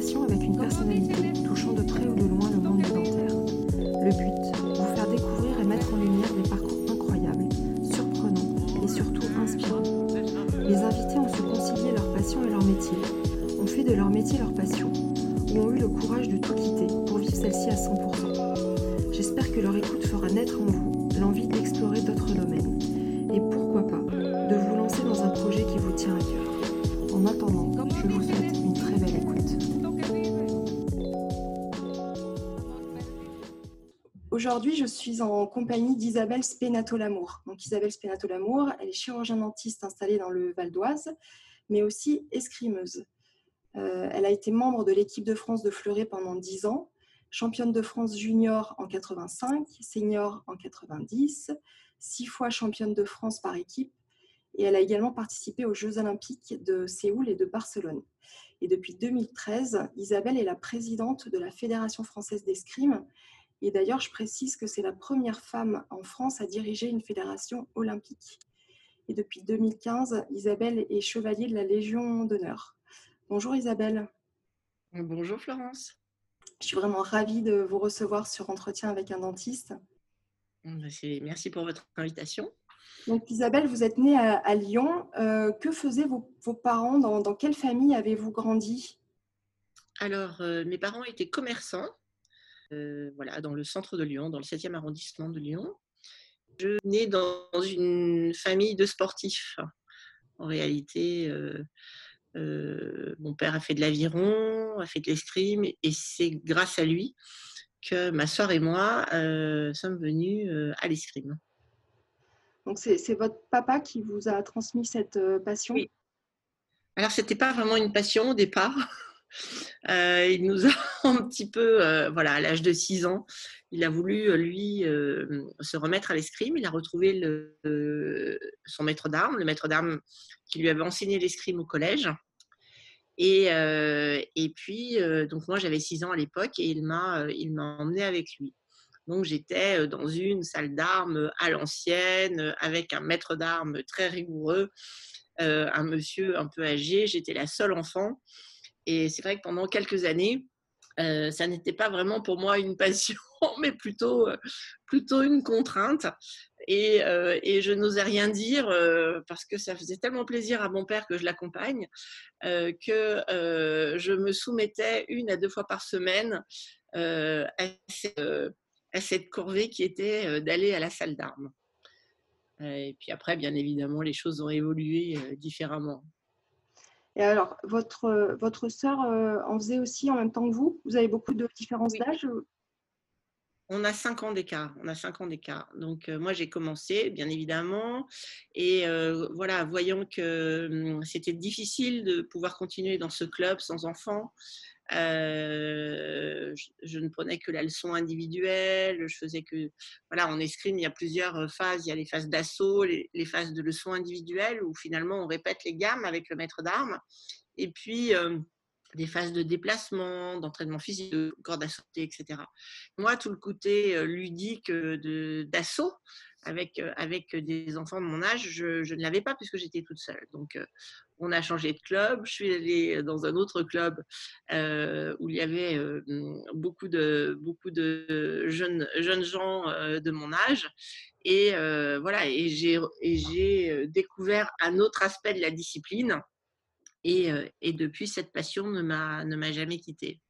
avec une personnalité touchant de près ou de loin le monde dentaire. Le but, vous faire découvrir et mettre en lumière des parcours incroyables, surprenants et surtout inspirants. Les invités ont su concilier leur passion et leur métier, ont fait de leur métier leur passion, ou ont eu le courage de tout quitter pour vivre celle-ci à 100%. J'espère que leur écoute fera naître en vous Aujourd'hui, je suis en compagnie d'Isabelle Spenato-Lamour. Isabelle Spenato-Lamour, elle est chirurgien dentiste installée dans le Val d'Oise, mais aussi escrimeuse. Euh, elle a été membre de l'équipe de France de fleuret pendant 10 ans, championne de France junior en 85, senior en 90, six fois championne de France par équipe, et elle a également participé aux Jeux olympiques de Séoul et de Barcelone. Et depuis 2013, Isabelle est la présidente de la Fédération française d'escrime. Et d'ailleurs, je précise que c'est la première femme en France à diriger une fédération olympique. Et depuis 2015, Isabelle est chevalier de la Légion d'honneur. Bonjour Isabelle. Bonjour Florence. Je suis vraiment ravie de vous recevoir sur Entretien avec un dentiste. Merci pour votre invitation. Donc Isabelle, vous êtes née à, Lyon. Euh, que faisaient vos, parents? Dans, quelle famille avez-vous grandi? Alors, euh, mes parents étaient commerçants, euh, voilà, dans le centre de Lyon, dans le 7e arrondissement de Lyon. Je nais dans une famille de sportifs. En réalité, mon père a fait de l'aviron, a fait de l'escrime, et c'est grâce à lui que ma soeur et moi sommes venus à l'escrime. Donc c'est votre papa qui vous a transmis cette passion? Oui. Alors c'était pas vraiment une passion au départ. Il nous a un petit peu, voilà, à l'âge de 6 ans, il a voulu, lui, se remettre à l'escrime. Il a retrouvé son maître d'armes, le maître d'armes qui lui avait enseigné l'escrime au collège. Et, et puis, donc moi, j'avais 6 ans à l'époque et il m'a, il m'a emmené avec lui. Donc, j'étais dans une salle d'armes à l'ancienne, avec un maître d'armes très rigoureux, un monsieur un peu âgé. J'étais la seule enfant. Et c'est vrai que pendant quelques années, ça n'était pas vraiment pour moi une passion, mais plutôt, plutôt une contrainte. Et, et je n'osais rien dire parce que ça faisait tellement plaisir à mon père que je l'accompagne que je me soumettais une à deux fois par semaine à cette, à, cette, corvée qui était d'aller à la salle d'armes. Et puis après, bien évidemment, les choses ont évolué différemment. Et alors, votre, votre sœur en faisait aussi en même temps que vous? Vous avez beaucoup de différences d'âge on a cinq ans d'écart. On a cinq ans d'écart. Donc moi j'ai commencé, bien évidemment, et voilà, voyant que hum, c'était difficile de pouvoir continuer dans ce club sans enfants. Je, ne prenais que la leçon individuelle. Je faisais que, voilà, en escrime, il y a plusieurs phases. Il y a les phases d'assaut, les, phases de leçon individuelle, où finalement on répète les gammes avec le maître d'armes. Et puis, des phases de déplacement, d'entraînement physique, de corde à sauter, etc. Moi, tout le côté ludique d'assaut avec, avec des enfants de mon âge, je, ne l'avais pas puisque j'étais toute seule. Donc, on a changé de club. Je suis allée dans un autre club où il y avait beaucoup, de, beaucoup de jeunes, jeunes gens de mon âge. Et voilà, et j'ai découvert un autre aspect de la discipline et, depuis, cette passion ne m'a jamais quittée.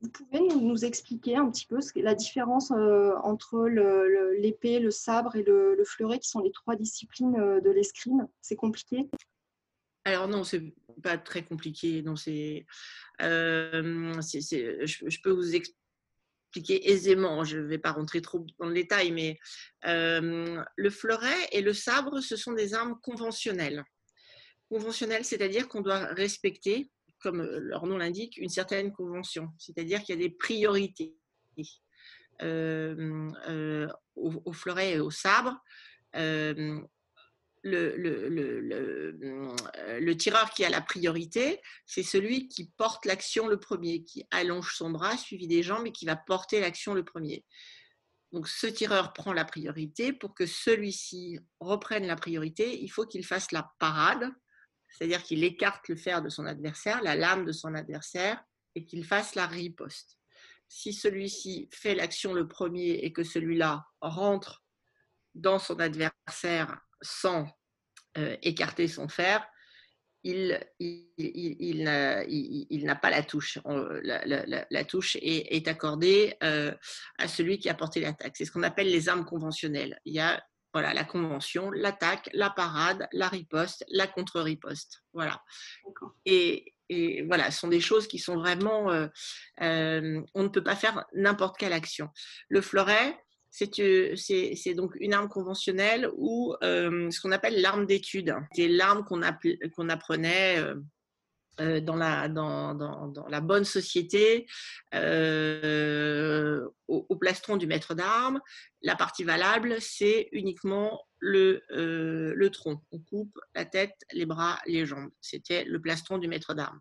Vous pouvez nous, expliquer un petit peu la différence entre l'épée, le, sabre et le, fleuret, qui sont les trois disciplines de l'escrime? C'est compliqué? Alors non, c'est pas très compliqué. Non, c'est, je, peux vous expliquer aisément. Je ne vais pas rentrer trop dans le détail, mais le fleuret et le sabre, ce sont des armes conventionnelles conventionnel, c'est-à-dire qu'on doit respecter, comme leur nom l'indique, une certaine convention, c'est-à-dire qu'il y a des priorités. Euh, euh, au, fleuret et au sabre, euh, le, le, tireur qui a la priorité, c'est celui qui porte l'action le premier, qui allonge son bras suivi des jambes et qui va porter l'action le premier. Donc ce tireur prend la priorité. Pour que celui-ci reprenne la priorité, il faut qu'il fasse la parade, c'est-à-dire qu'il écarte le fer de son adversaire, la lame de son adversaire, et qu'il fasse la riposte. Si celui-ci fait l'action le premier et que celui-là rentre dans son adversaire sans euh, écarter son fer, il, n'a pas la touche. La, touche est, accordée euh, à celui qui a porté l'attaque. C'est ce qu'on appelle les armes conventionnelles. Il y a voilà, la convention, l'attaque, la parade, la riposte, la contre-riposte. Voilà. Et, voilà, ce sont des choses qui sont vraiment. Euh, on ne peut pas faire n'importe quelle action. Le fleuret, euh, c'est donc une arme conventionnelle ou euh, ce qu'on appelle l'arme d'étude. C'est l'arme qu'on apprenait euh, dans, la, bonne société au, plastron du maître d'armes. La partie valable, c'est uniquement le, le tronc. On coupe la tête, les bras, les jambes. C'était le plastron du maître d'armes.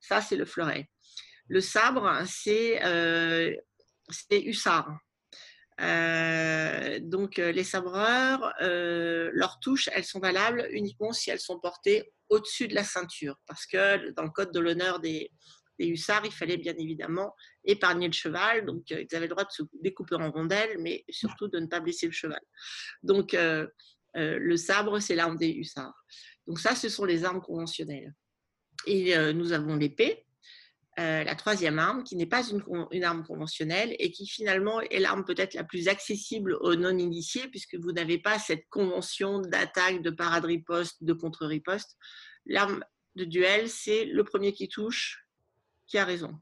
Ça, c'est le fleuret. Le sabre, c'est hussard. Euh, donc euh, les sabreurs, euh, leurs touches, elles sont valables uniquement si elles sont portées au-dessus de la ceinture, parce que dans le code de l'honneur des, hussards, il fallait bien évidemment épargner le cheval, donc ils avaient le droit de se découper en rondelles, mais surtout de ne pas blesser le cheval. Donc le sabre, c'est l'arme des hussards. Donc ça, ce sont les armes conventionnelles. Et nous avons l'épée, euh, la troisième arme, qui n'est pas une, arme conventionnelle et qui finalement est l'arme peut-être la plus accessible aux non-initiés, puisque vous n'avez pas cette convention d'attaque, de parade-riposte, de contre-riposte. L'arme de duel, c'est le premier qui touche qui a raison.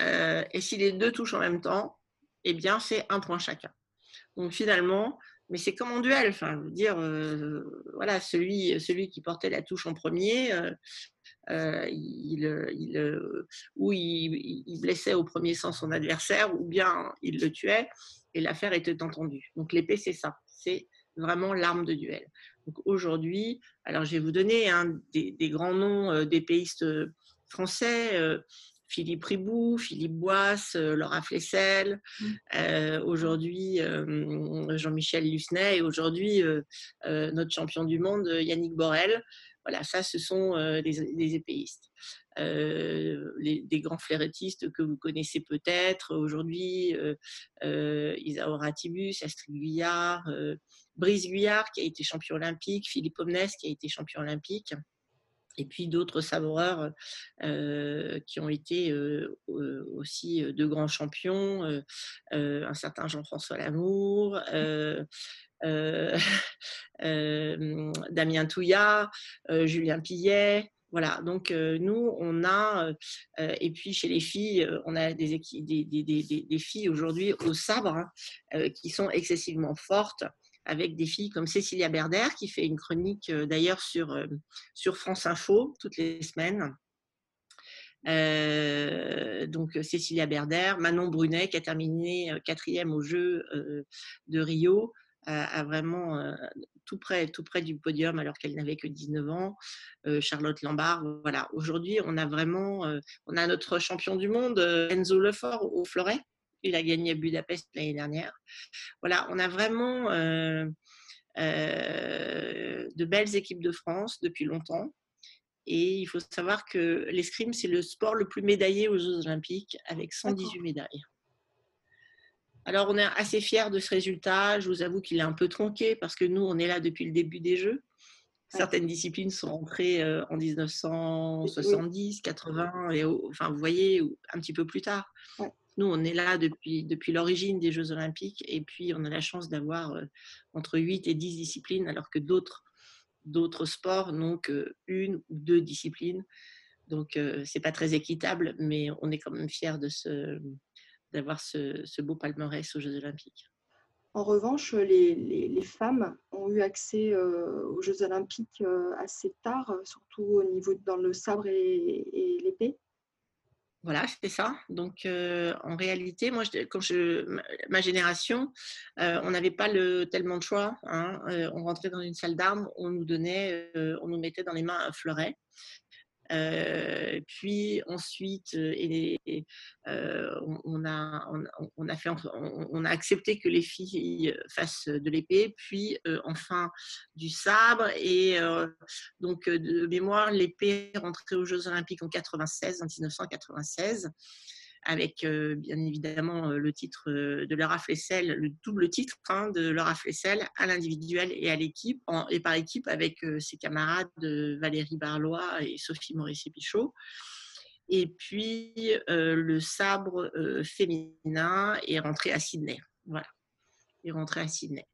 Euh, et si les deux touchent en même temps, eh bien, c'est un point chacun. Donc finalement, mais c'est comme en duel. Enfin, je veux dire, euh, voilà, celui, celui qui portait la touche en premier, euh, il, il, ou il, blessait au premier sens son adversaire, ou bien il le tuait, et l'affaire était entendue. Donc l'épée, c'est ça, c'est vraiment l'arme de duel. Donc aujourd'hui, alors je vais vous donner un des, grands noms euh, d'épéistes euh, français. Philippe Ribou, Philippe Boisse, Laura Flessel, mmh. aujourd'hui Jean-Michel Lucenay et aujourd'hui notre champion du monde Yannick Borel. Voilà, ça, ce sont des, épéistes. des grands flairettistes que vous connaissez peut-être aujourd'hui, Isaura Tibus, Astrid Guyard, Brice Guyard qui a été champion olympique, Philippe Omnes qui a été champion olympique et puis d'autres savoureurs qui ont été aussi de grands champions, un certain Jean-François Lamour, euh, Damien Touillat, Julien Pillet. Voilà, donc nous, on a, et puis chez les filles, on a des, des, des, des filles aujourd'hui au sabre hein, qui sont excessivement fortes avec des filles comme Cécilia Berder, qui fait une chronique d'ailleurs sur, sur France Info toutes les semaines. donc Cécilia Berder, Manon Brunet, qui a terminé quatrième au jeu de Rio, à, vraiment euh, tout près, tout près du podium alors qu'elle n'avait que 19 ans. Euh, Charlotte Lambard, voilà. Aujourd'hui, on a vraiment, euh, on a notre champion du monde, Enzo Lefort au fleuret. Il a gagné à Budapest l'année dernière. Voilà, on a vraiment de belles équipes de France depuis longtemps. Et il faut savoir que l'escrime, c'est le sport le plus médaillé aux Jeux Olympiques avec 118 médailles. Alors, on est assez fiers de ce résultat. Je vous avoue qu'il est un peu tronqué parce que nous, on est là depuis le début des Jeux. Certaines disciplines sont entrées euh, en 1970, 80, et enfin, vous voyez, un petit peu plus tard. Nous, on est là depuis, l'origine des Jeux Olympiques et puis on a la chance d'avoir euh, entre 8 et 10 disciplines alors que d'autres, sports n'ont qu'une ou deux disciplines. Donc, euh, c'est pas très équitable, mais on est quand même fiers ce, d'avoir ce, beau palmarès aux Jeux Olympiques. En revanche, les, femmes ont eu accès euh, aux Jeux Olympiques assez tard, surtout au niveau dans le sabre et, l'épée. Voilà, c'est ça. Donc, euh, en réalité, moi, quand ma génération, on n'avait pas le, tellement de choix. Hein. on rentrait dans une salle d'armes, on nous donnait, on nous mettait dans les mains un fleuret. Euh, puis ensuite, et, on, a, on, a fait, on, a accepté que les filles fassent de l'épée, puis enfin du sabre. Et donc, de mémoire, l'épée est rentrée aux Jeux Olympiques en 96, en 1996 avec bien évidemment le titre de Laura Flessel, le double titre hein, de Laura Flessel à l'individuel et à l'équipe, et par équipe avec ses camarades Valérie Barlois et Sophie Maurice-Pichot. Et puis le sabre féminin est rentré à Sydney. Voilà, est rentré à Sydney.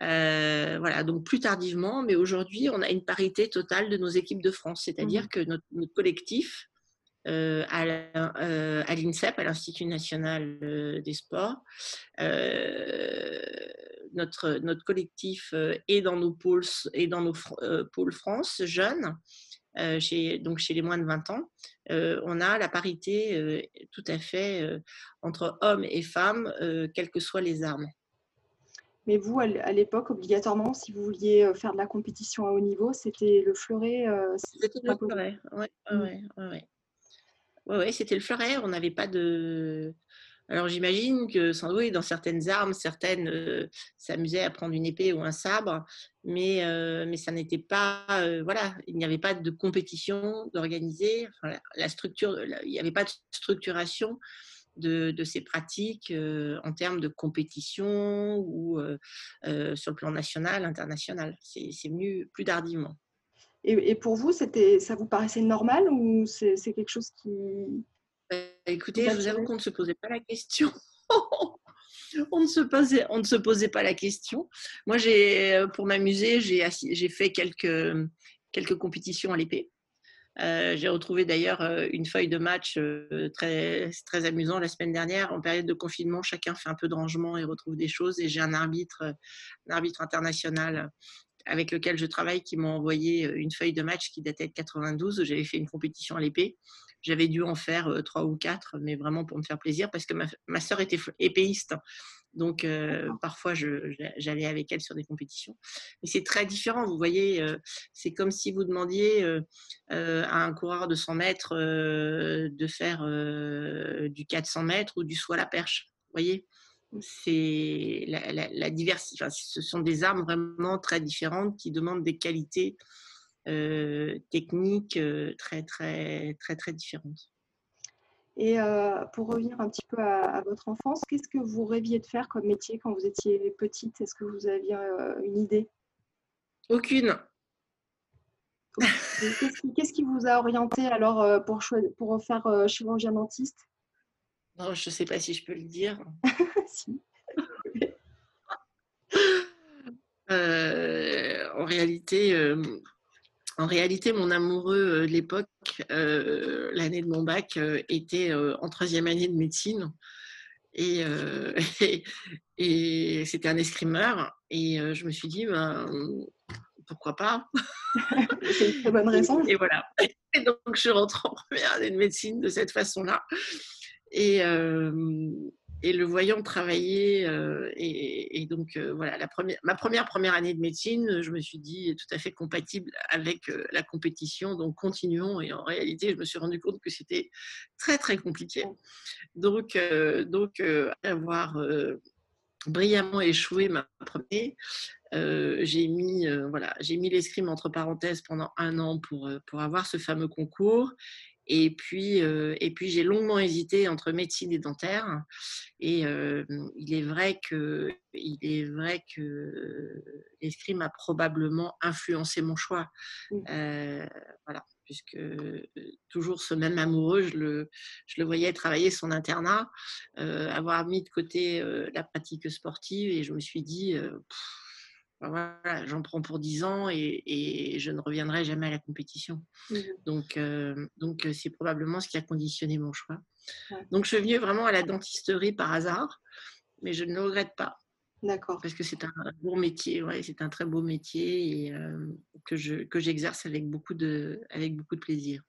voilà, donc plus tardivement, mais aujourd'hui, on a une parité totale de nos équipes de France, c'est-à-dire mmh que notre, collectif euh, euh, à l'INSEP, à l'Institut national euh, des sports. notre, notre collectif est dans nos pôles, et dans nos pôles France jeunes. chez, donc chez les moins de 20 ans, on a la parité tout à fait entre hommes et femmes, quelles que soient les armes. Mais vous, à l'époque, obligatoirement, si vous vouliez faire de la compétition à haut niveau, c'était le fleuret C'était le fleuret, oui. Ouais, ouais, oui, c'était le fleuret. On n'avait pas de. Alors j'imagine que sans doute dans certaines armes, certaines euh, s'amusaient à prendre une épée ou un sabre, mais, euh, mais ça n'était pas, euh, voilà, il n'y avait pas de compétition d'organiser. la, structure, il n'y avait pas de structuration de, de ces pratiques en termes de compétition ou sur le plan national, international. C'est venu plus tardivement. Et, pour vous, ça vous paraissait normal ou c'est, quelque chose qui... Bah, écoutez, je vous avoue qu'on ne se posait pas la question. on, ne se posait, on ne se posait pas la question. Moi, j'ai, euh, pour m'amuser, j'ai, fait quelques, quelques compétitions à l'épée. Euh, j'ai retrouvé d'ailleurs euh, une feuille de match très, très amusant la semaine dernière. En période de confinement, chacun fait un peu de rangement et retrouve des choses. Et j'ai un arbitre, un arbitre international avec lequel je travaille qui m'ont envoyé euh, une feuille de match qui datait de 92. J'avais fait une compétition à l'épée. J'avais dû en faire euh, trois ou quatre, mais vraiment pour me faire plaisir parce que ma, ma sœur était épéiste. Donc, euh, parfois, j'allais avec elle sur des compétitions. Mais c'est très différent. Vous voyez, c'est comme si vous demandiez à un coureur de 100 mètres de faire du 400 mètres ou du saut à la perche. Vous voyez c'est la, diversité. ce sont des armes vraiment très différentes qui demandent des qualités euh, techniques euh, très, très, très, très différentes. Et euh, pour revenir un petit peu à, votre enfance, qu'est-ce que vous rêviez de faire comme métier quand vous étiez petite? Est-ce que vous aviez une idée? Aucune. Qu'est-ce qui, vous a orienté alors pour, pour faire chirurgien dentiste? Non, je ne sais pas si je peux le dire. Euh, en réalité, euh, en réalité, mon amoureux euh, de l'époque, l'année de mon bac, était en troisième année de médecine. Et, et, c'était un escrimeur. Et je me suis dit, ben, pourquoi pas? C'est une très bonne raison. Et voilà. Et donc, je rentre en première année de médecine de cette façon-là. Et, et le voyant travailler, et, donc voilà, la première, ma première première année de médecine, je me suis dit tout à fait compatible avec la compétition, donc continuons. Et en réalité, je me suis rendu compte que c'était très très compliqué. Donc, donc avoir brillamment échoué ma première, j'ai mis voilà, j'ai mis l'escrime entre parenthèses pendant un an pour pour avoir ce fameux concours et puis, euh, et puis j'ai longuement hésité entre médecine et dentaire. Et euh, il est vrai que, il est vrai que l'escrime a probablement influencé mon choix. Euh, voilà, puisque toujours ce même amoureux, je le, je le voyais travailler son internat, avoir mis de côté la pratique sportive, et je me suis dit. Voilà, j'en prends pour 10 ans et, je ne reviendrai jamais à la compétition. Mmh donc, euh, donc euh, c'est probablement ce qui a conditionné mon choix. Donc, je suis venue vraiment à la dentisterie par hasard, mais je ne le regrette pas. D'accord. Parce que c'est un beau métier, ouais, c'est un très beau métier et euh, que, je, que j'exerce avec beaucoup de, avec beaucoup de plaisir.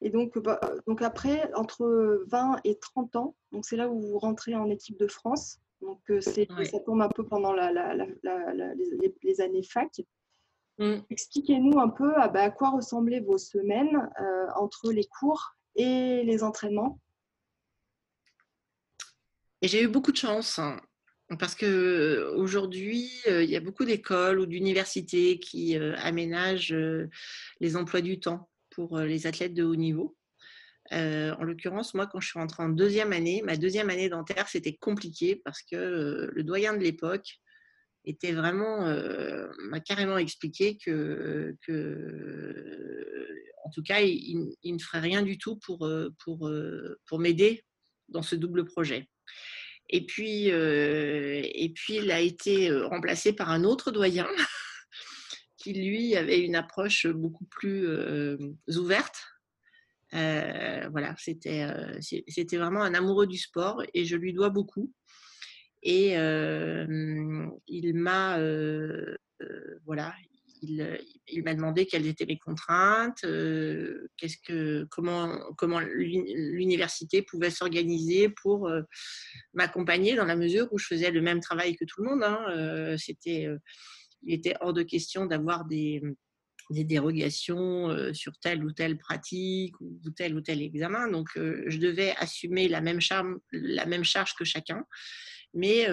Et donc, bah, donc après, entre 20 et 30 ans, donc c'est là où vous rentrez en équipe de France. Donc, euh, ça tombe un peu pendant la, les, années fac. Mm. Expliquez-nous un peu à, bah, à, quoi ressemblaient vos semaines entre les cours et les entraînements? Et j'ai eu beaucoup de chance. Hein. Parce qu'aujourd'hui, il y a beaucoup d'écoles ou d'universités qui aménagent les emplois du temps pour les athlètes de haut niveau. En l'occurrence, moi, quand je suis rentrée en deuxième année, ma deuxième année dentaire, c'était compliqué parce que le doyen de l'époque était vraiment, m'a carrément expliqué que, en tout cas, il, il, ne ferait rien du tout pour, pour, pour m'aider dans ce double projet. Et puis, et puis, il a été remplacé par un autre doyen qui, lui, avait une approche beaucoup plus ouverte. Voilà, c'était, c'était vraiment un amoureux du sport et je lui dois beaucoup. Et il m'a, voilà, il, il m'a demandé quelles étaient mes contraintes, qu'est-ce que, comment, comment l'université pouvait s'organiser pour m'accompagner dans la mesure où je faisais le même travail que tout le monde. Hein. C'était, il était hors de question d'avoir des, des dérogations sur telle ou telle pratique ou tel ou tel examen. Donc, je devais assumer la même, charge, que chacun mais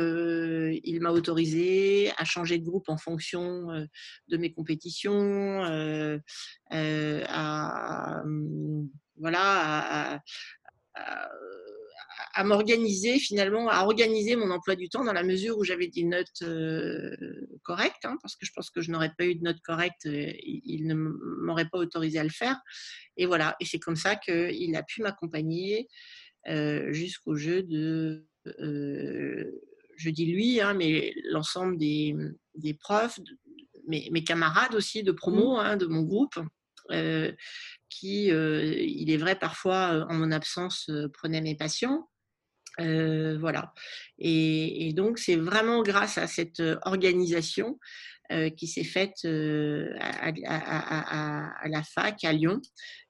il m'a autorisé à changer de groupe en fonction de mes compétitions, à, mmh, voilà, à, m'organiser finalement, à organiser mon emploi du temps dans la mesure où j'avais des notes correctes, hein, parce que je pense que je n'aurais pas eu de notes correctes, il ne m'aurait pas autorisé à le faire. Et voilà, et c'est comme ça qu'il a pu m'accompagner jusqu'au jeu de je dis lui, hein, mais l'ensemble des, des, profs, mes, mes, camarades aussi de promo mmh. hein, de mon groupe, qui, il est vrai, parfois, en mon absence, prenaient mes patients. voilà. Et, donc, c'est vraiment grâce à cette organisation qui s'est faite à, à, la fac à Lyon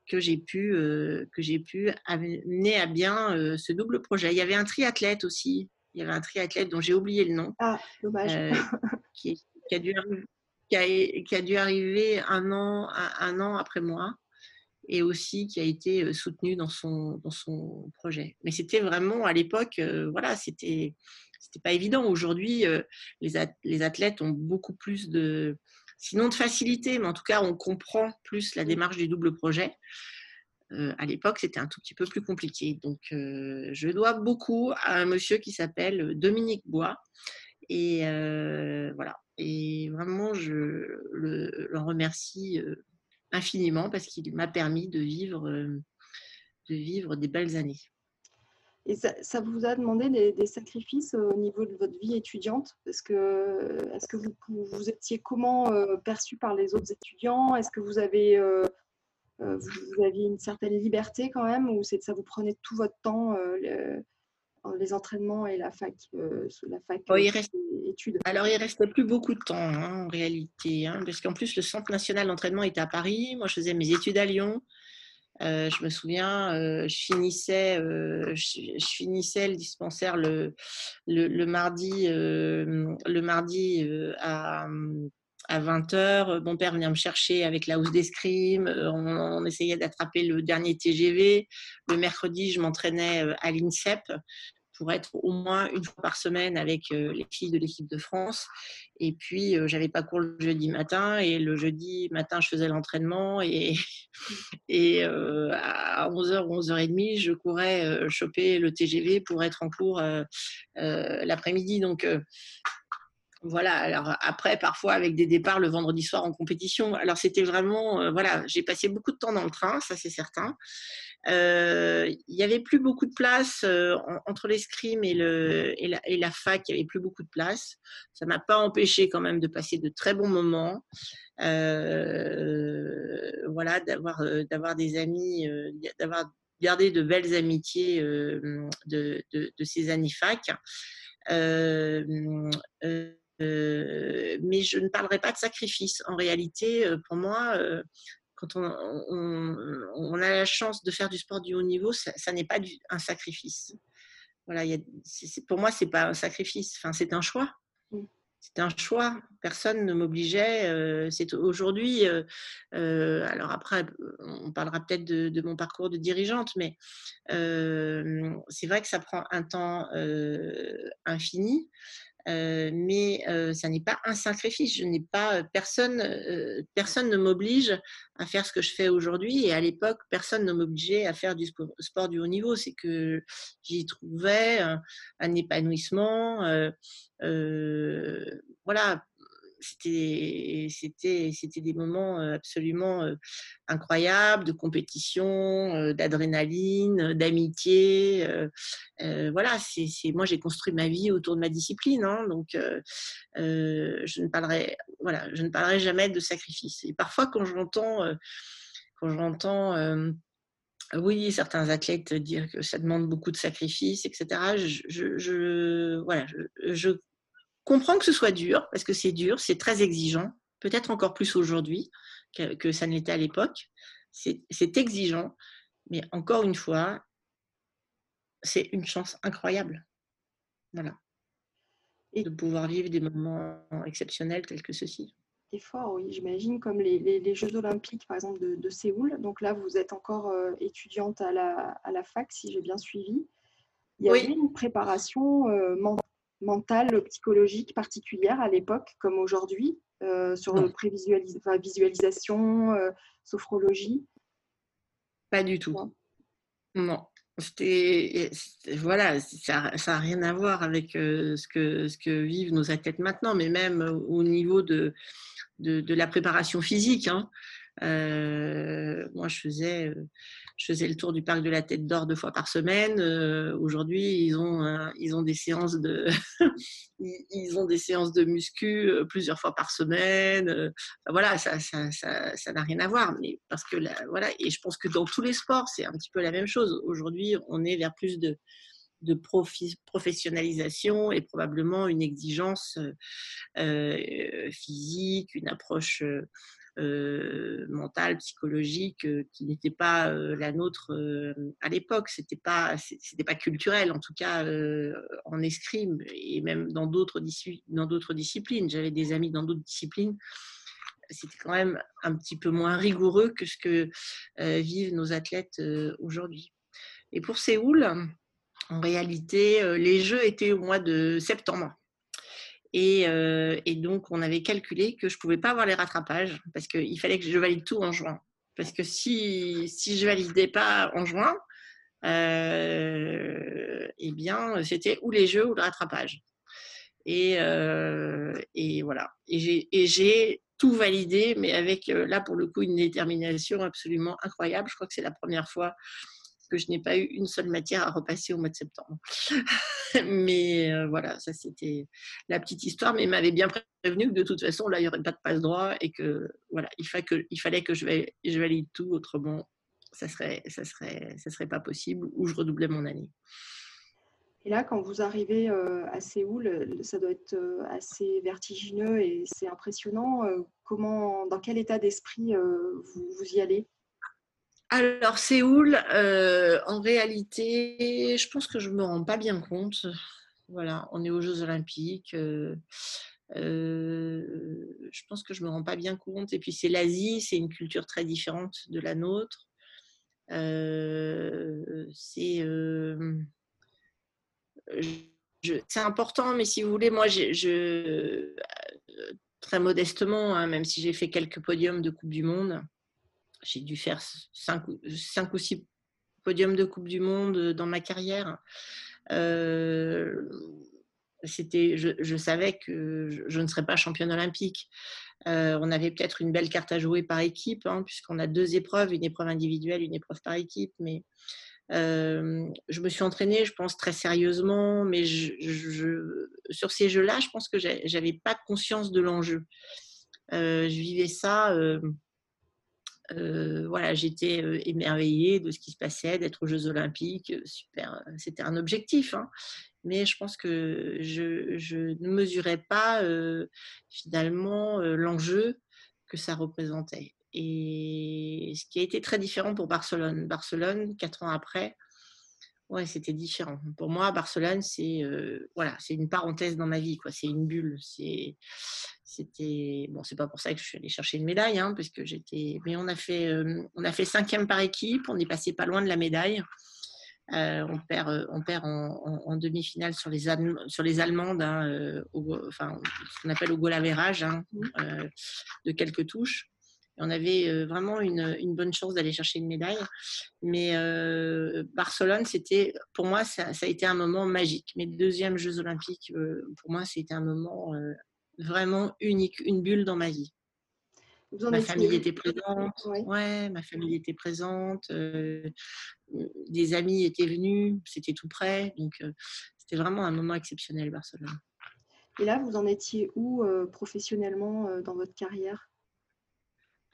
que j'ai pu, que j'ai pu amener à bien ce double projet. Il y avait un triathlète aussi. Il y avait un triathlète dont j'ai oublié le nom. Ah, dommage. qui, a dû, qui, a, dû, arriver un an, un, an après moi et aussi qui a été soutenu dans son, dans son projet. Mais c'était vraiment à l'époque, voilà, c'était c'était pas évident. Aujourd'hui, les, les athlètes ont beaucoup plus de, sinon de facilité, mais en tout cas, on comprend plus la démarche du double projet. Euh, à l'époque, c'était un tout petit peu plus compliqué. Donc, euh, je dois beaucoup à un monsieur qui s'appelle Dominique Bois. Et euh, voilà. Et vraiment, je le, remercie infiniment parce qu'il m'a permis de vivre, de vivre des belles années. Et ça, vous a demandé des, sacrifices au niveau de votre vie étudiante? Parce que est-ce que vous, vous, étiez comment perçu par les autres étudiants? Est-ce que vous avez vous, aviez une certaine liberté quand même ou ça vous prenait tout votre temps les entraînements et la fac, la fac oh, il études Alors, il restait plus beaucoup de temps hein, en réalité, hein, parce qu'en plus, le Centre national d'entraînement était à Paris. Moi, je faisais mes études à Lyon. Euh, je me souviens, euh, je, finissais, euh, je, finissais le dispensaire le, le, mardi, le mardi à, à 20h. Mon père venait me chercher avec la housse d'escrime. On, on, essayait d'attraper le dernier TGV. Le mercredi, je m'entraînais à l'INSEP pour être au moins une fois par semaine avec les filles de l'équipe de France. Et puis, j'avais pas cours le jeudi matin. Et le jeudi matin, je faisais l'entraînement. Et, et à 11h ou 11h30, je courais choper le TGV pour être en cours l'après-midi. Donc, voilà, alors après, parfois avec des départs le vendredi soir en compétition. Alors c'était vraiment, voilà, j'ai passé beaucoup de temps dans le train, ça c'est certain. Euh, il n'y avait plus beaucoup de place euh, entre l'escrime et, la, fac, il n'y avait plus beaucoup de place. Ça m'a pas empêché quand même de passer de très bons moments. Euh, voilà, d'avoir, des amis, d'avoir gardé de belles amitiés de, ces années fac. Mais je ne parlerai pas de sacrifice. En réalité, pour moi, quand on, a la chance de faire du sport du haut niveau, ça, n'est pas un sacrifice. Voilà, pour moi, c'est pas un sacrifice, enfin, c'est un choix. c'était un choix. Personne ne m'obligeait. c'est aujourd'hui. alors après, on parlera peut-être de, mon parcours de dirigeante, mais c'est vrai que ça prend un temps infini. Mais ça n'est pas un sacrifice. Je n'ai pas personne, personne ne m'oblige à faire ce que je fais aujourd'hui. Et à l'époque, personne ne m'obligeait à faire du sport, du haut niveau. C'est que j'y trouvais un, épanouissement. voilà, c'était des moments absolument incroyables de compétition d'adrénaline d'amitié voilà c'est moi j'ai construit ma vie autour de ma discipline hein, donc je ne parlerai voilà je ne parlerai jamais de sacrifice et parfois quand j'entends quand j'entends oui, certains athlètes dire que ça demande beaucoup de sacrifices, etc. Je, je, voilà, je, comprends que ce soit dur, parce que c'est dur, c'est très exigeant, peut-être encore plus aujourd'hui que, ça ne l'était à l'époque. C'est exigeant, mais encore une fois, c'est une chance incroyable. Voilà. Et de pouvoir vivre des moments exceptionnels tels que ceux-ci. C'est fort, oui, j'imagine, comme les, Jeux olympiques, par exemple, de, Séoul. Donc là, vous êtes encore euh, étudiante à la, à la, fac, si j'ai bien suivi. Il y avait une préparation euh, mentale mentale, psychologique particulière à l'époque comme aujourd'hui euh, sur la visualisation, euh, sophrologie? Pas du tout. Non. C'était, voilà, ça n'a rien à voir avec euh, ce, que, ce que vivent nos athlètes maintenant, mais même au niveau de, de, la préparation physique. Hein. Moi, je faisais je faisais le tour du parc de la Tête d'Or deux fois par semaine. Euh, aujourd'hui, ils ont des séances de ils ont des séances de muscu euh, plusieurs fois par semaine. Euh, voilà, ça n'a rien à voir. Mais parce que voilà, et je pense que dans tous les sports, c'est un petit peu la même chose. Aujourd'hui, on est vers plus de professionnalisation et probablement une exigence physique, une approche euh, mentale, psychologique, euh, qui n'était pas euh, la nôtre à l'époque. C'était pas, c'était pas culturel, en tout cas en escrime et même dans d'autres disciplines. J'avais des amis dans d'autres disciplines. C'était quand même un petit peu moins rigoureux que ce que vivent nos athlètes aujourd'hui. Et pour Séoul, en réalité, les Jeux étaient au mois de septembre. Euh, et, donc, on avait calculé que je ne pouvais pas avoir les rattrapages parce qu'il fallait que je valide tout en juin. Parce que si, si je validais pas en juin, euh, eh bien, c'était ou les jeux ou le rattrapage. Et, euh, et voilà. Et j'ai tout validé, mais avec, là, pour le coup, une détermination absolument incroyable. Je crois que c'est la première fois que je n'ai pas eu une seule matière à repasser au mois de septembre. mais euh, voilà, ça c'était la petite histoire, mais il m'avait bien prévenu que de toute façon, là, il n'y aurait pas de passe droit et que voilà, il, fallait que, je, valide tout, autrement, ça serait, ça serait, ça serait pas possible ou je redoublais mon année. Et là, quand vous arrivez euh, à Séoul, ça doit être euh, assez vertigineux et c'est impressionnant. Comment, dans quel état d'esprit vous y allez? Alors, Séoul, euh, en réalité, je pense que je ne me rends pas bien compte. Voilà, on est aux Jeux Olympiques. Euh, euh, je pense que je ne me rends pas bien compte. Et puis, c'est l'Asie, c'est une culture très différente de la nôtre. c'est important, mais si vous voulez, moi, je, très modestement, hein, même si j'ai fait quelques podiums de Coupe du Monde, j'ai dû faire cinq, cinq, ou six podiums de Coupe du Monde dans ma carrière. Euh, je, savais que je, ne serais pas championne olympique. Euh, on avait peut-être une belle carte à jouer par équipe, hein, puisqu'on a deux épreuves, une épreuve individuelle, une épreuve par équipe. Mais euh, je me suis entraînée, je pense, très sérieusement. Mais sur ces jeux-là, je pense que j'avais pas conscience de l'enjeu. je vivais ça euh, voilà, j'étais euh, émerveillée de ce qui se passait, d'être aux Jeux Olympiques. Euh, super, c'était un objectif. Hein. Mais je pense que je, ne mesurais pas finalement l'enjeu que ça représentait. Et ce qui a été très différent pour Barcelone. Barcelone, quatre ans après, ouais, c'était différent. Pour moi, Barcelone, c'est voilà, c'est une parenthèse dans ma vie, quoi. C'est une bulle. C'est, c'était bon, c'est pas pour ça que je suis allée chercher une médaille, hein, parce que j'étais. Mais on a fait, on a fait cinquième par équipe. On est passé pas loin de la médaille. on perd, on perd en, demi-finale sur les, sur les Allemandes, hein, enfin, ce qu'on appelle au goal hein, mmh. de quelques touches on avait vraiment une, bonne chance d'aller chercher une médaille. Mais Barcelone, c'était, pour moi, ça, a été un moment magique. Mes deuxièmes Jeux Olympiques, pour moi, c'était un moment vraiment unique, une bulle dans ma vie. ma famille était présente. Ouais. ma famille était présente. des amis étaient venus. C'était tout près. Donc, c'était vraiment un moment exceptionnel, Barcelone. Et là, vous en étiez où professionnellement dans votre carrière?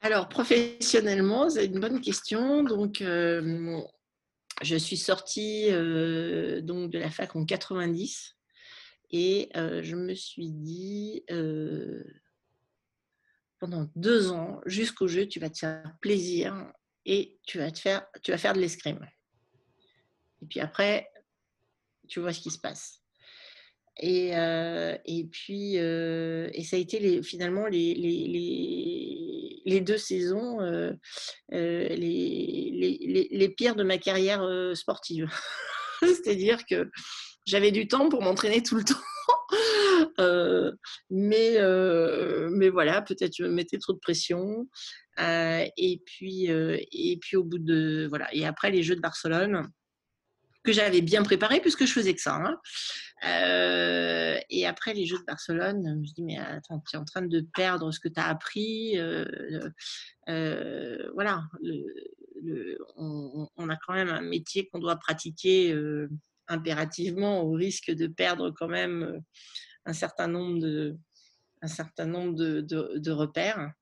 Alors, professionnellement, c'est une bonne question. Donc, euh, je suis sortie euh, de la fac en 90 et euh, je me suis dit pendant deux ans, jusqu'au jeu, tu vas te faire plaisir et tu vas, faire, de l'escrime. Et puis après, tu vois ce qui se passe. Et, puis, et ça a été finalement les, les, deux saisons les, les, pires de ma carrière sportive. C'est-à-dire que j'avais du temps pour m'entraîner tout le temps. mais, mais voilà, peut-être je me mettais trop de pression. et, puis, et puis au bout de. Voilà. Et après les Jeux de Barcelone, que j'avais bien préparé puisque je faisais que ça. Hein. Euh, et après les Jeux de Barcelone, je me dis mais attends, tu es en train de perdre ce que tu as appris. Euh, euh, voilà, on, a quand même un métier qu'on doit pratiquer impérativement au risque de perdre quand même un certain nombre de, un certain nombre de repères.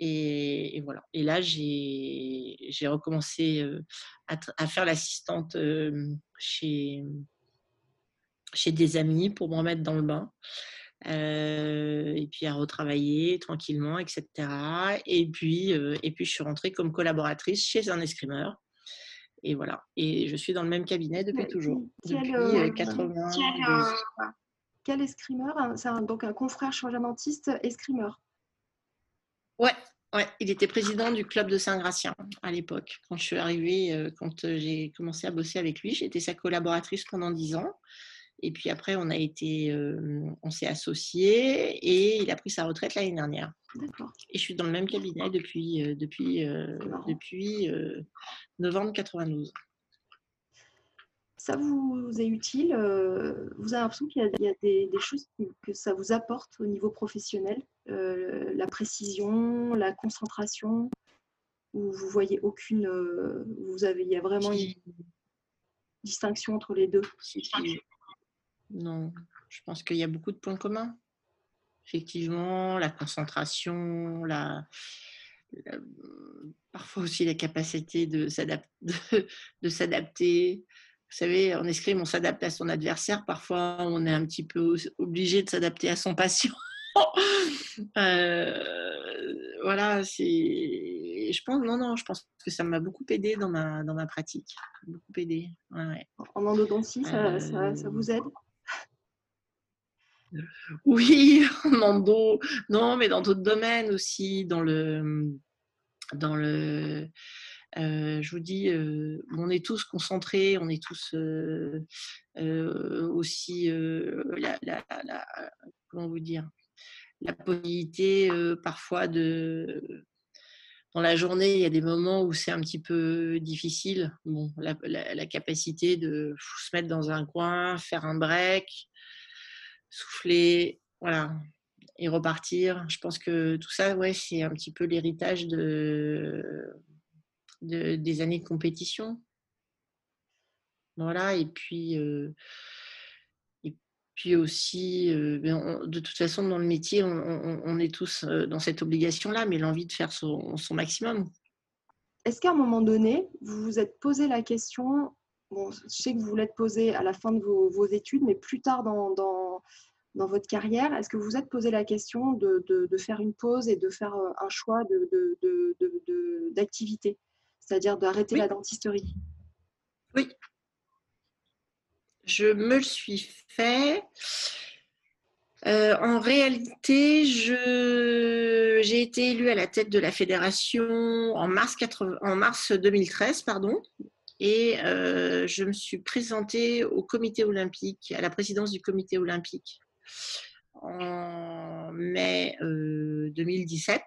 Et, voilà. Et là, j'ai recommencé à, faire l'assistante chez, chez des amis pour me remettre dans le bain. et puis à retravailler tranquillement, etc. Et puis, et puis je suis rentrée comme collaboratrice chez un escrimeur. Et voilà. Et je suis dans le même cabinet depuis toujours. depuis 92. Quel, escrimeur C'est donc un confrère changementiste escrimeur. Ouais, ouais, il était président du club de Saint-Gratien à l'époque. Quand je suis arrivée, euh, quand euh, j'ai commencé à bosser avec lui, j'étais sa collaboratrice pendant dix ans. Et puis après, on a été, euh, on s'est associés et il a pris sa retraite l'année dernière. D'accord. Et je suis dans le même cabinet depuis, depuis, depuis novembre 92 ça vous est utile Vous avez l'impression qu'il y a, des, choses que ça vous apporte au niveau professionnel? La précision, la concentration Ou vous voyez aucune. vous avez, il y a vraiment une distinction entre les deux Non, je pense qu'il y a beaucoup de points communs. Effectivement, la concentration, la, parfois aussi la capacité de s'adapter, vous savez, en escrime, on s'adapte à son adversaire. Parfois, on est un petit peu obligé de s'adapter à son patient. Euh, voilà, c'est. Je pense, non, non, je pense que ça m'a beaucoup aidé dans ma, dans ma pratique. Beaucoup aidé. En endodontie, ça, ça, ça vous aide? Oui, en endo. Non, mais dans d'autres domaines aussi, dans le. Dans le je vous dis, on est tous concentrés, on est tous aussi, la, comment vous dire, la possibilité parfois de dans la journée, il y a des moments où c'est un petit peu difficile. Bon, la, capacité de se mettre dans un coin, faire un break, souffler, voilà, et repartir. Je pense que tout ça, ouais, c'est un petit peu l'héritage de des années de compétition. Voilà, et puis, puis aussi, euh, ben, de toute façon, dans le métier, on, est tous euh, dans cette obligation-là, mais l'envie de faire son, maximum. Est-ce qu'à un moment donné, vous vous êtes posé la question, bon, je sais que vous l'êtes posé à la fin de vos, études, mais plus tard dans, dans, dans votre carrière, est-ce que vous vous êtes posé la question de, de, de, faire une pause et de faire un choix d'activité c'est-à-dire d'arrêter la dentisterie? Oui. Je me le suis fait. Euh, en réalité, j'ai été élue à la tête de la fédération en mars, en mars 2013, pardon, et euh, je me suis présentée au comité olympique, à la présidence du comité olympique en mai 2017.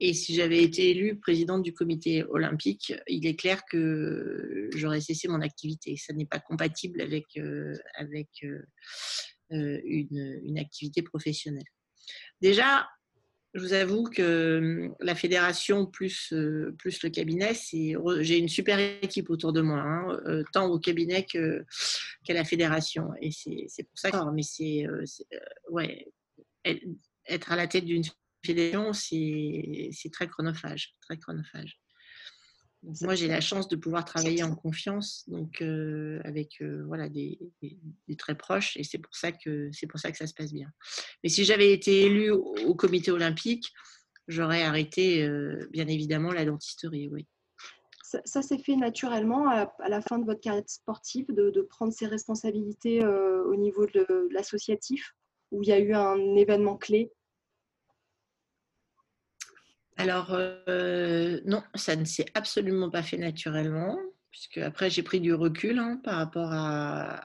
Euh, et si j'avais été élue présidente du comité olympique, il est clair que j'aurais cessé mon activité. Ça n'est pas compatible avec, avec euh, une, activité professionnelle. Déjà, je vous avoue que la fédération plus, euh, plus le cabinet, j'ai une super équipe autour de moi, hein, euh, tant au cabinet qu'à la fédération. Et c'est pour ça que mais c'est ouais, être à la tête d'une c'est très chronophage, très chronophage moi, j'ai la chance de pouvoir travailler en confiance, donc euh, avec euh, voilà des, très proches, et c'est pour ça que c'est pour ça que ça se passe bien. Mais si j'avais été élue au, comité olympique, j'aurais arrêté euh, bien évidemment la dentisterie, oui. Ça, s'est fait naturellement à, la fin de votre carrière sportive de, prendre ses responsabilités au niveau de l'associatif, où il y a eu un événement clé? Alors, euh, non, ça ne s'est absolument pas fait naturellement, puisque après, j'ai pris du recul hein, par rapport à.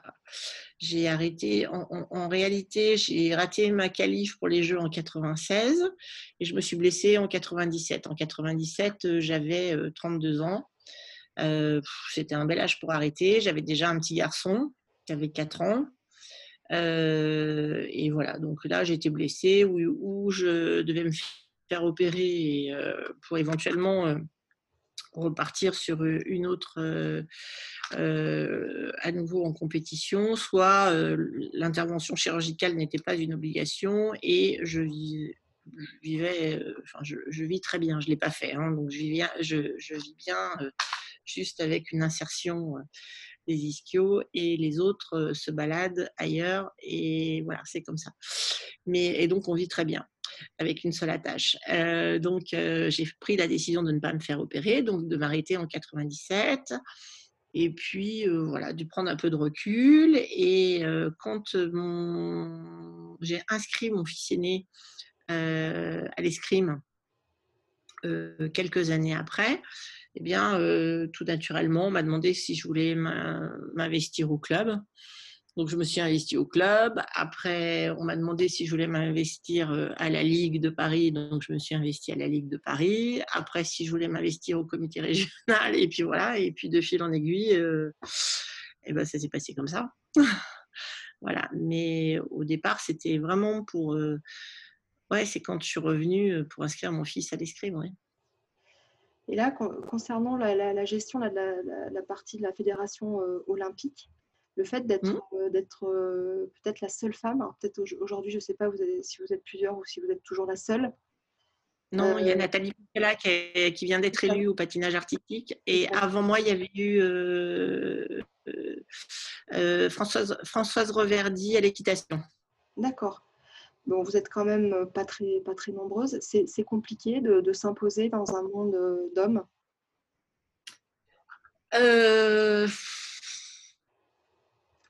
J'ai arrêté. En, réalité, j'ai raté ma qualif pour les Jeux en 96 et je me suis blessée en 97. En 97, euh, j'avais 32 euh, ans. C'était un bel âge pour arrêter. J'avais déjà un petit garçon qui avait 4 ans. et voilà, donc là, j'étais blessée où je devais me faire opérer euh, pour éventuellement euh, repartir sur une autre euh, à nouveau en compétition, soit l'intervention chirurgicale n'était pas une obligation et je, vivais, enfin, je, vis très bien, je ne l'ai pas fait, hein, donc je vis, je vis bien juste avec une insertion des ischios et les autres se baladent ailleurs et voilà, c'est comme ça. Mais, et donc on vit très bien avec une seule attache. Euh, donc, euh, j'ai pris la décision de ne pas me faire opérer, donc de m'arrêter en 97. Et puis, euh, voilà, de prendre un peu de recul. Et quand j'ai inscrit mon fils aîné à l'escrime quelques années après, eh bien, tout naturellement, on m'a demandé si je voulais m'investir au club. Donc, je me suis investie au club. Après, on m'a demandé si je voulais m'investir euh, à la Ligue de Paris. Donc, je me suis investie à la Ligue de Paris. Après, si je voulais m'investir au comité régional. Et puis voilà. Et puis, de fil en aiguille, euh, et ben, ça s'est passé comme ça. voilà. Mais au départ, c'était vraiment pour. Euh, ouais, c'est quand je suis revenue pour inscrire mon fils à l'escrime. Et là, concernant la, gestion de la, partie de la fédération olympique, le fait d'être mmh. euh, d'être euh, peut-être la seule femme, peut-être aujourd'hui, je ne sais pas vous si vous êtes plusieurs ou si vous êtes toujours la seule. Non, il y a euh, Nathalie qui, qui, vient d'être élue au patinage artistique. Et avant moi, il y avait eu Françoise, Françoise Reverdy à l'équitation. D'accord. Bon, vous êtes quand même pas très, pas très nombreuses. C'est compliqué de, de s'imposer dans un monde d'hommes? Euh,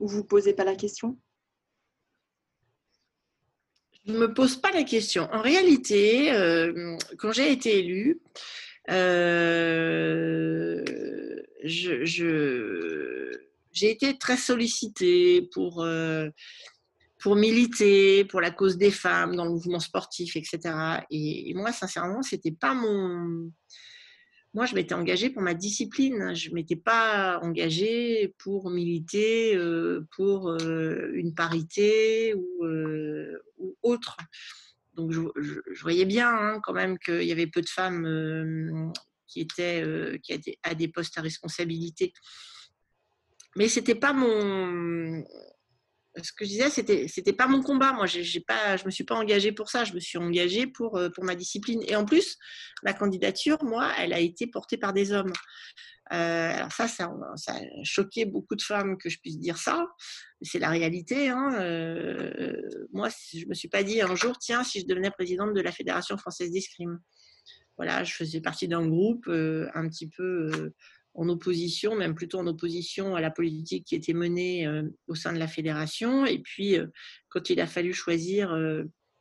ou vous ne posez pas la question? Je ne me pose pas la question. En réalité, euh, quand j'ai été élue, euh, j'ai été très sollicitée pour, euh, pour militer pour la cause des femmes dans le mouvement sportif, etc. Et, et moi, sincèrement, ce n'était pas mon moi, je m'étais engagée pour ma discipline. Je ne m'étais pas engagée pour militer euh, pour euh, une parité ou, euh, autre. Donc, je, voyais bien hein, quand même qu'il y avait peu de femmes qui étaient à des postes à responsabilité. Mais c'était pas mon ce que je disais, c'était c'était pas mon combat. Moi, j'ai pas, je me suis pas engagée pour ça. Je me suis engagée pour euh, pour ma discipline. Et en plus, ma candidature, moi, elle a été portée par des hommes. Euh, alors ça, ça, a choqué beaucoup de femmes que je puisse dire ça. C'est la réalité. Hein. Euh, moi, je me suis pas dit un jour, tiens, si je devenais présidente de la Fédération française d'escrime. Voilà, je faisais partie d'un groupe un petit peu en opposition, même plutôt en opposition à la politique qui était menée au sein de la fédération. Et puis, quand il a fallu choisir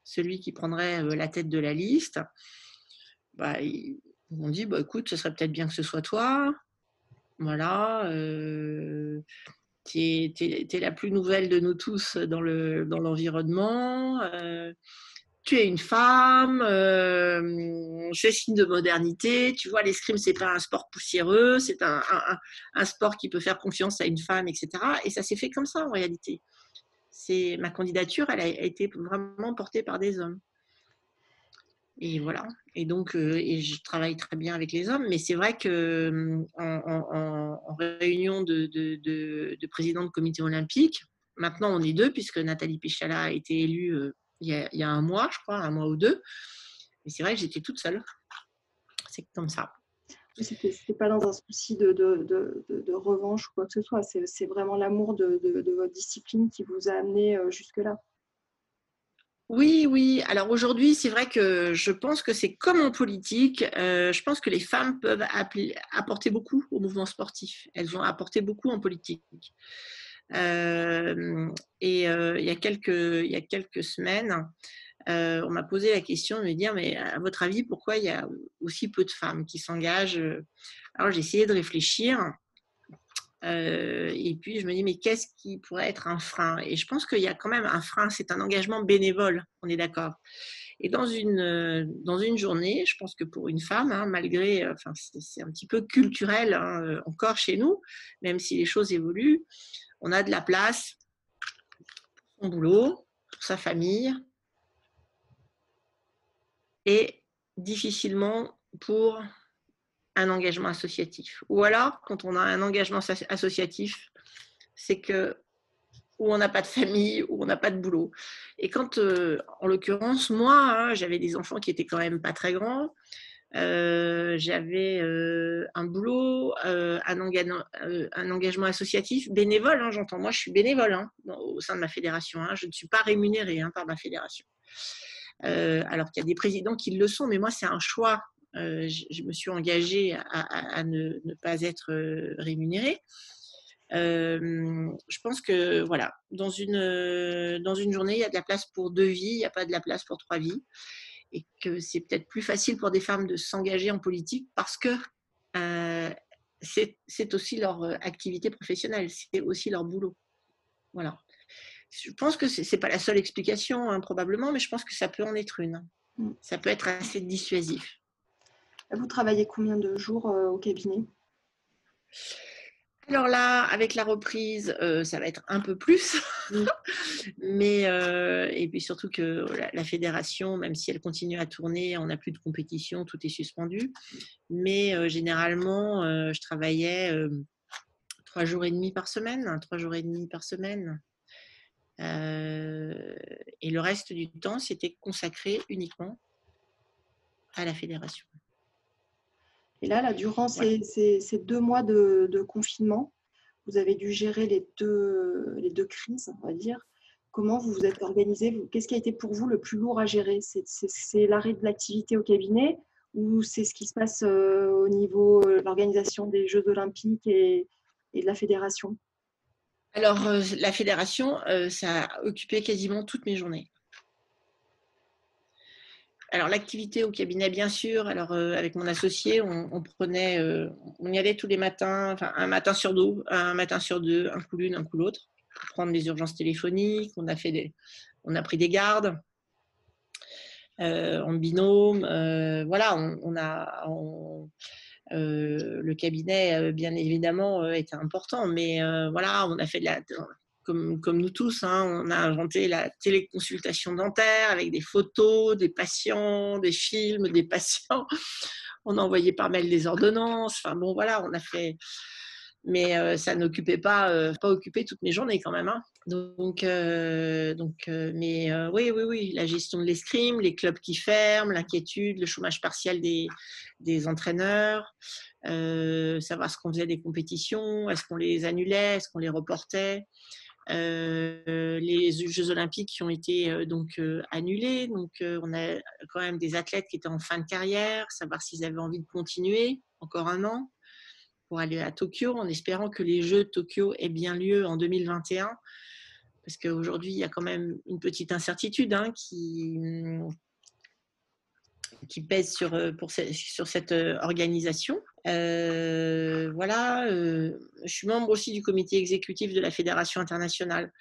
celui qui prendrait la tête de la liste, bah, ils m'ont dit bah, écoute, ce serait peut-être bien que ce soit toi. Voilà. Euh, tu es, la plus nouvelle de nous tous dans l'environnement. Dans tu es une femme, euh, c'est signe de modernité. Tu vois, l'escrime, c'est pas un sport poussiéreux, c'est un, sport qui peut faire confiance à une femme, etc. Et ça s'est fait comme ça en réalité. C'est ma candidature, elle a été vraiment portée par des hommes. Et voilà. Et donc, euh, je travaille très bien avec les hommes, mais c'est vrai que en, réunion de, de, de, de président de comité olympique, maintenant on est deux puisque Nathalie Pichala a été élue euh, il y, a, un mois, je crois, un mois ou deux. Mais c'est vrai que j'étais toute seule. C'est comme ça. C'était pas dans un souci de, de, de, revanche ou quoi que ce soit. C'est vraiment l'amour de, votre discipline qui vous a amené euh, jusque-là. Oui, oui. Alors aujourd'hui, c'est vrai que je pense que c'est comme en politique. Euh, je pense que les femmes peuvent apporter beaucoup au mouvement sportif. Elles ont apporté beaucoup en politique. Euh, et euh, il, y a quelques, il y a quelques semaines, euh, on m'a posé la question de me dire, mais à votre avis, pourquoi il y a aussi peu de femmes qui s'engagent? Alors j'ai essayé de réfléchir. et puis je me dis, mais qu'est-ce qui pourrait être un frein? Et je pense qu'il y a quand même un frein, c'est un engagement bénévole, on est d'accord. Et dans une, dans une journée, je pense que pour une femme, hein, malgré, enfin, c'est un petit peu culturel hein, encore chez nous, même si les choses évoluent, on a de la place pour son boulot, pour sa famille et difficilement pour un engagement associatif. Ou alors, quand on a un engagement associatif, c'est que ou on n'a pas de famille, ou on n'a pas de boulot. Et quand, euh, en l'occurrence, moi, hein, j'avais des enfants qui étaient quand même pas très grands, euh, j'avais euh, un boulot, euh, un, engagement associatif bénévole, hein, j'entends. Moi, je suis bénévole hein, au sein de ma fédération. Hein. je ne suis pas rémunérée par ma fédération. alors qu'il y a des présidents qui le sont, mais moi, c'est un choix. Je, me suis engagée à, ne, ne, pas être rémunérée. je pense que voilà, dans une, dans une journée, il y a de la place pour deux vies, il n'y a pas de la place pour trois vies et que c'est peut-être plus facile pour des femmes de s'engager en politique parce que euh, c'est aussi leur euh, activité professionnelle, c'est aussi leur boulot. Voilà. Je pense que ce n'est pas la seule explication, hein, probablement, mais je pense que ça peut en être une. Mm. Ça peut être assez dissuasif. Vous travaillez combien de jours euh, au cabinet? Alors là, avec la reprise, euh, ça va être un peu plus. Mais, euh, et puis surtout que la, fédération, même si elle continue à tourner, on n'a plus de compétition, tout est suspendu. Mais euh, généralement, je travaillais trois jours et demi par semaine, trois jours et demi par semaine. et le reste du temps, c'était consacré uniquement à la fédération. Et là, là durant ces, deux mois de, confinement, vous avez dû gérer les deux, les deux crises, on va dire. Comment vous vous êtes organisé Qu'est-ce qui a été pour vous le plus lourd à gérer? C'est l'arrêt de l'activité au cabinet ou c'est ce qui se passe euh, au niveau de l'organisation des Jeux olympiques et, de la fédération? Alors, euh, la fédération, euh, ça a occupé quasiment toutes mes journées. Alors l'activité au cabinet, bien sûr. Alors euh, avec mon associé, on, prenait, euh, on y allait tous les matins, enfin un matin sur deux, un matin sur deux, un coup l'une, un coup l'autre, pour prendre des urgences téléphoniques. On a fait des, on a pris des gardes euh, en binôme. voilà, on, a, le cabinet, bien évidemment, était important, mais voilà, on a fait de la comme, nous tous, hein, on a inventé la téléconsultation dentaire avec des photos des patients, des films des patients. On a envoyé par mail des ordonnances. Enfin bon, voilà, on a fait. Mais euh, ça n'occupait pas, euh, pas occupé toutes mes journées quand même. Hein. Donc, euh, donc mais oui, oui, oui, la gestion de l'escrime, les clubs qui ferment, l'inquiétude, le chômage partiel des, des entraîneurs, savoir ce qu'on faisait des compétitions, est-ce qu'on les annulait, est-ce qu'on les reportait. Euh, les Jeux Olympiques qui ont été euh, donc euh, annulés. Donc, on a quand même des athlètes qui étaient en fin de carrière, savoir s'ils avaient envie de continuer encore un an. pour aller à Tokyo, en espérant que les Jeux de Tokyo aient bien lieu en 2021. Parce qu'aujourd'hui, il y a quand même une petite incertitude hein, qui, qui pèse sur, pour, sur cette organisation. voilà, je suis membre aussi du comité exécutif de la Fédération internationale.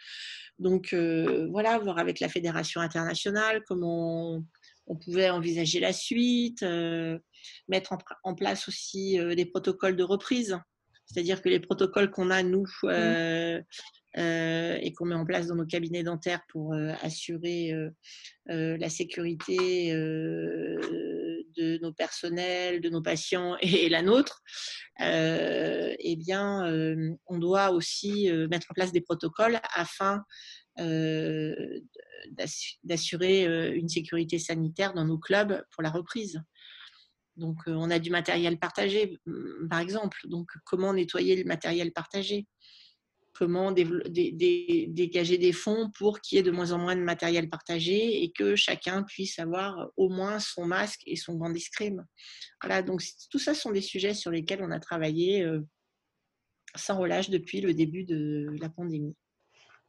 Donc voilà, voir avec la Fédération internationale comment on pouvait envisager la suite, euh, mettre en, place aussi euh, des protocoles de reprise. C'est-à-dire que les protocoles qu'on a, nous, mmh. euh, et qu'on met en place dans nos cabinets dentaires pour assurer la sécurité de nos personnels, de nos patients et, la nôtre, eh bien, on doit aussi mettre en place des protocoles afin d'assurer une sécurité sanitaire dans nos clubs pour la reprise. Donc, on a du matériel partagé, par exemple. Donc, comment nettoyer le matériel partagé? Comment dégager des fonds pour qu'il y ait de moins en moins de matériel partagé et que chacun puisse avoir au moins son masque et son banc d'escrime. Voilà, donc tout ça sont des sujets sur lesquels on a travaillé sans relâche depuis le début de la pandémie.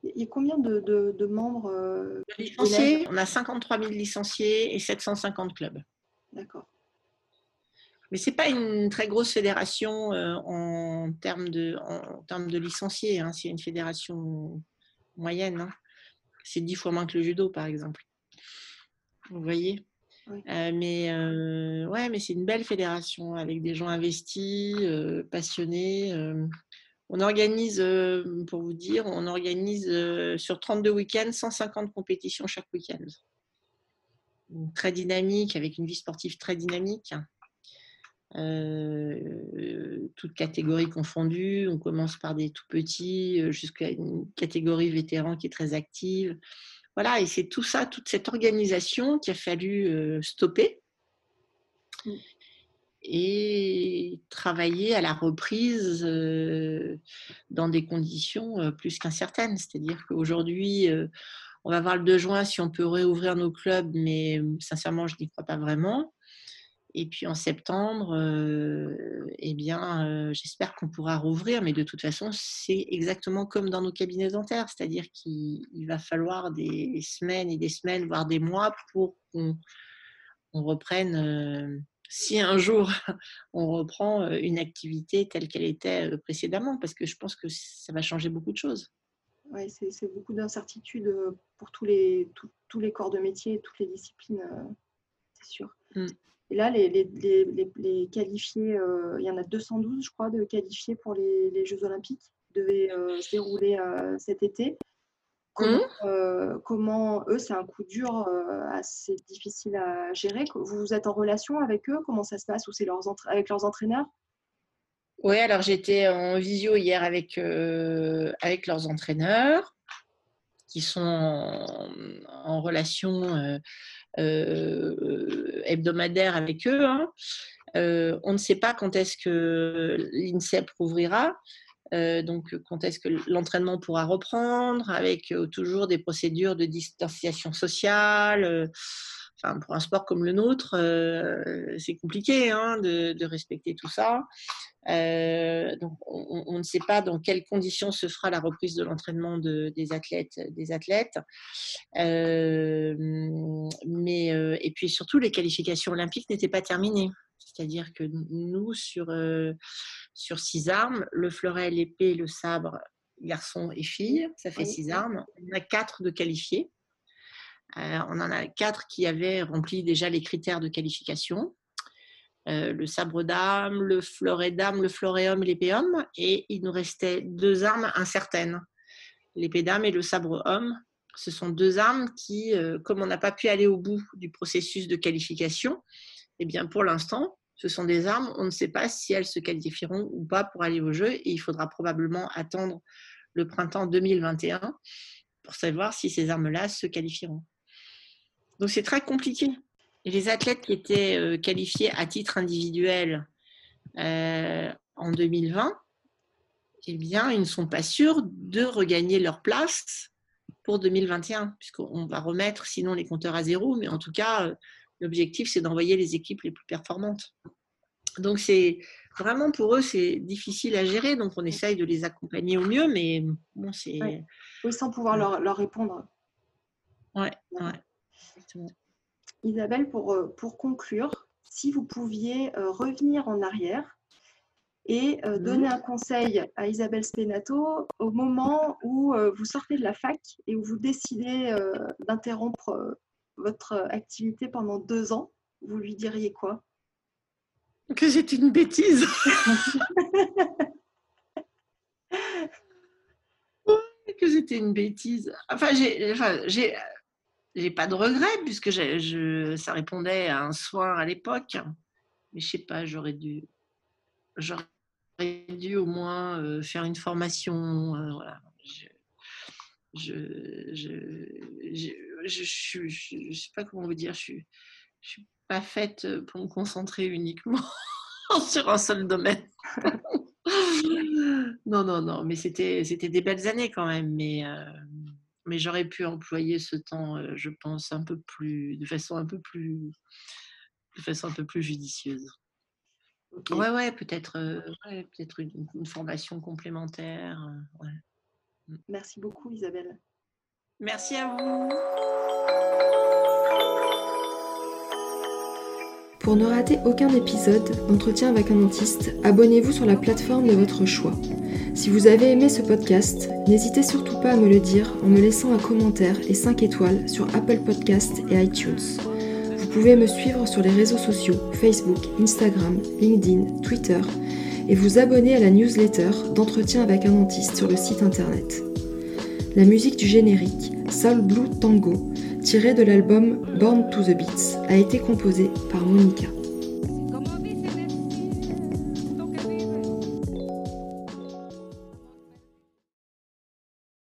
Il y a combien de, membres euh, licenciés On a 53 000 licenciés et 750 clubs. D'accord. Mais ce n'est pas une très grosse fédération euh, en, termes de, en, termes de licenciés. Hein. C'est une fédération moyenne. Hein. C'est dix fois moins que le judo, par exemple. Vous voyez? Euh, mais ouais, mais c'est une belle fédération avec des gens investis, passionnés. On organise, euh, pour vous dire, on organise euh, sur 32 week-ends 150 compétitions chaque week-end. Très dynamique, avec une vie sportive très dynamique. Euh, toutes catégories confondues. On commence par des tout petits jusqu'à une catégorie vétéran qui est très active. Voilà, et c'est tout ça, toute cette organisation qui a fallu stopper. Mmh et travailler à la reprise dans des conditions plus qu'incertaines. C'est-à-dire qu'aujourd'hui, on va voir le 2 juin si on peut réouvrir nos clubs, mais sincèrement, je n'y crois pas vraiment. Et puis en septembre, eh bien, j'espère qu'on pourra rouvrir, mais de toute façon, c'est exactement comme dans nos cabinets dentaires, c'est-à-dire qu'il va falloir des semaines et des semaines, voire des mois pour qu'on reprenne si un jour on reprend une activité telle qu'elle était précédemment, parce que je pense que ça va changer beaucoup de choses. Oui, c'est beaucoup d'incertitudes pour tous les, tous les corps de métier et toutes les disciplines, c'est sûr. Mmh. Et là, les, les, les, qualifiés, il y en a 212, je crois, de qualifiés pour les, Jeux Olympiques qui devaient se dérouler cet été. Mmh. Euh, comment, eux, c'est un coup dur euh, assez difficile à gérer. Vous êtes en relation avec eux? Comment ça se passe? Ou c'est leurs avec leurs entraîneurs? Oui, alors j'étais en visio hier avec, euh, avec leurs entraîneurs qui sont en, relation hebdomadaire avec eux. Hein. on ne sait pas quand est-ce que l'INSEP rouvrira. Euh, donc, quand est-ce que l'entraînement pourra reprendre avec euh, toujours des procédures de distanciation sociale euh, Enfin, pour un sport comme le nôtre, c'est compliqué hein, de, respecter tout ça. Donc, on, ne sait pas dans quelles conditions se fera la reprise de l'entraînement de, des athlètes. Des athlètes. mais, et puis surtout, les qualifications olympiques n'étaient pas terminées. C'est-à-dire que nous, sur, euh, sur six armes, le fleuret, l'épée, le sabre, garçon et fille, ça fait six armes. On a quatre de qualifiés. Euh, on en a quatre qui avaient rempli déjà les critères de qualification. Euh, le sabre d'âme, le fleuret d'âme, le homme et l'épée homme. Et il nous restait deux armes incertaines. L'épée d'âme et le sabre homme. Ce sont deux armes qui, comme on n'a pas pu aller au bout du processus de qualification, eh bien, pour l'instant, ce sont des armes, on ne sait pas si elles se qualifieront ou pas pour aller au jeu et il faudra probablement attendre le printemps 2021 pour savoir si ces armes-là se qualifieront. Donc c'est très compliqué. Et les athlètes qui étaient euh, qualifiés à titre individuel euh, en 2020, eh bien, ils ne sont pas sûrs de regagner leur place pour 2021, puisqu'on va remettre sinon les compteurs à zéro, mais en tout cas, euh, L'objectif, c'est d'envoyer les équipes les plus performantes. donc c'est vraiment pour eux, c'est difficile à gérer. Donc on essaye de les accompagner au mieux, mais bon, c'est. Oui, sans pouvoir leur, leur répondre. Ouais, ouais. Isabelle, pour, euh, pour conclure, si vous pouviez euh, revenir en arrière et euh, mmh donner un conseil à Isabelle Spenato au moment où vous sortez de la fac et où vous décidez d'interrompre votre activité pendant deux ans, vous lui diriez quoi? Que c'était une bêtise. que c'était une bêtise. Enfin, j'ai, enfin, j'ai, j'ai pas de regrets puisque je, ça répondait à un soin à l'époque. Mais je sais pas, j'aurais dû, j'aurais dû au moins euh, faire une formation. Euh, voilà. Je, je, je, je, sais pas comment vous dire. Je suis, je suis pas faite pour me concentrer uniquement sur un seul domaine. non, non, non. Mais c'était, c'était des belles années quand même. Mais euh, mais j'aurais pu employer ce temps, je pense, un peu plus, de façon un peu plus, de façon un peu plus judicieuse. Ouais, ouais, peut-être, euh, peut-être une, formation complémentaire. Euh, mm. Merci beaucoup, Isabelle. Merci à vous. Pour ne rater aucun épisode d'entretien avec un dentiste, abonnez-vous sur la plateforme de votre choix. Si vous avez aimé ce podcast, n'hésitez surtout pas à me le dire en me laissant un commentaire et 5 étoiles sur Apple Podcast et iTunes. Vous pouvez me suivre sur les réseaux sociaux Facebook, Instagram, LinkedIn, Twitter et vous abonner à la newsletter d'entretien avec un dentiste sur le site internet. La musique du générique, Soul Blue Tango, tirée de l'album Born to the Beats, a été composée par Monica.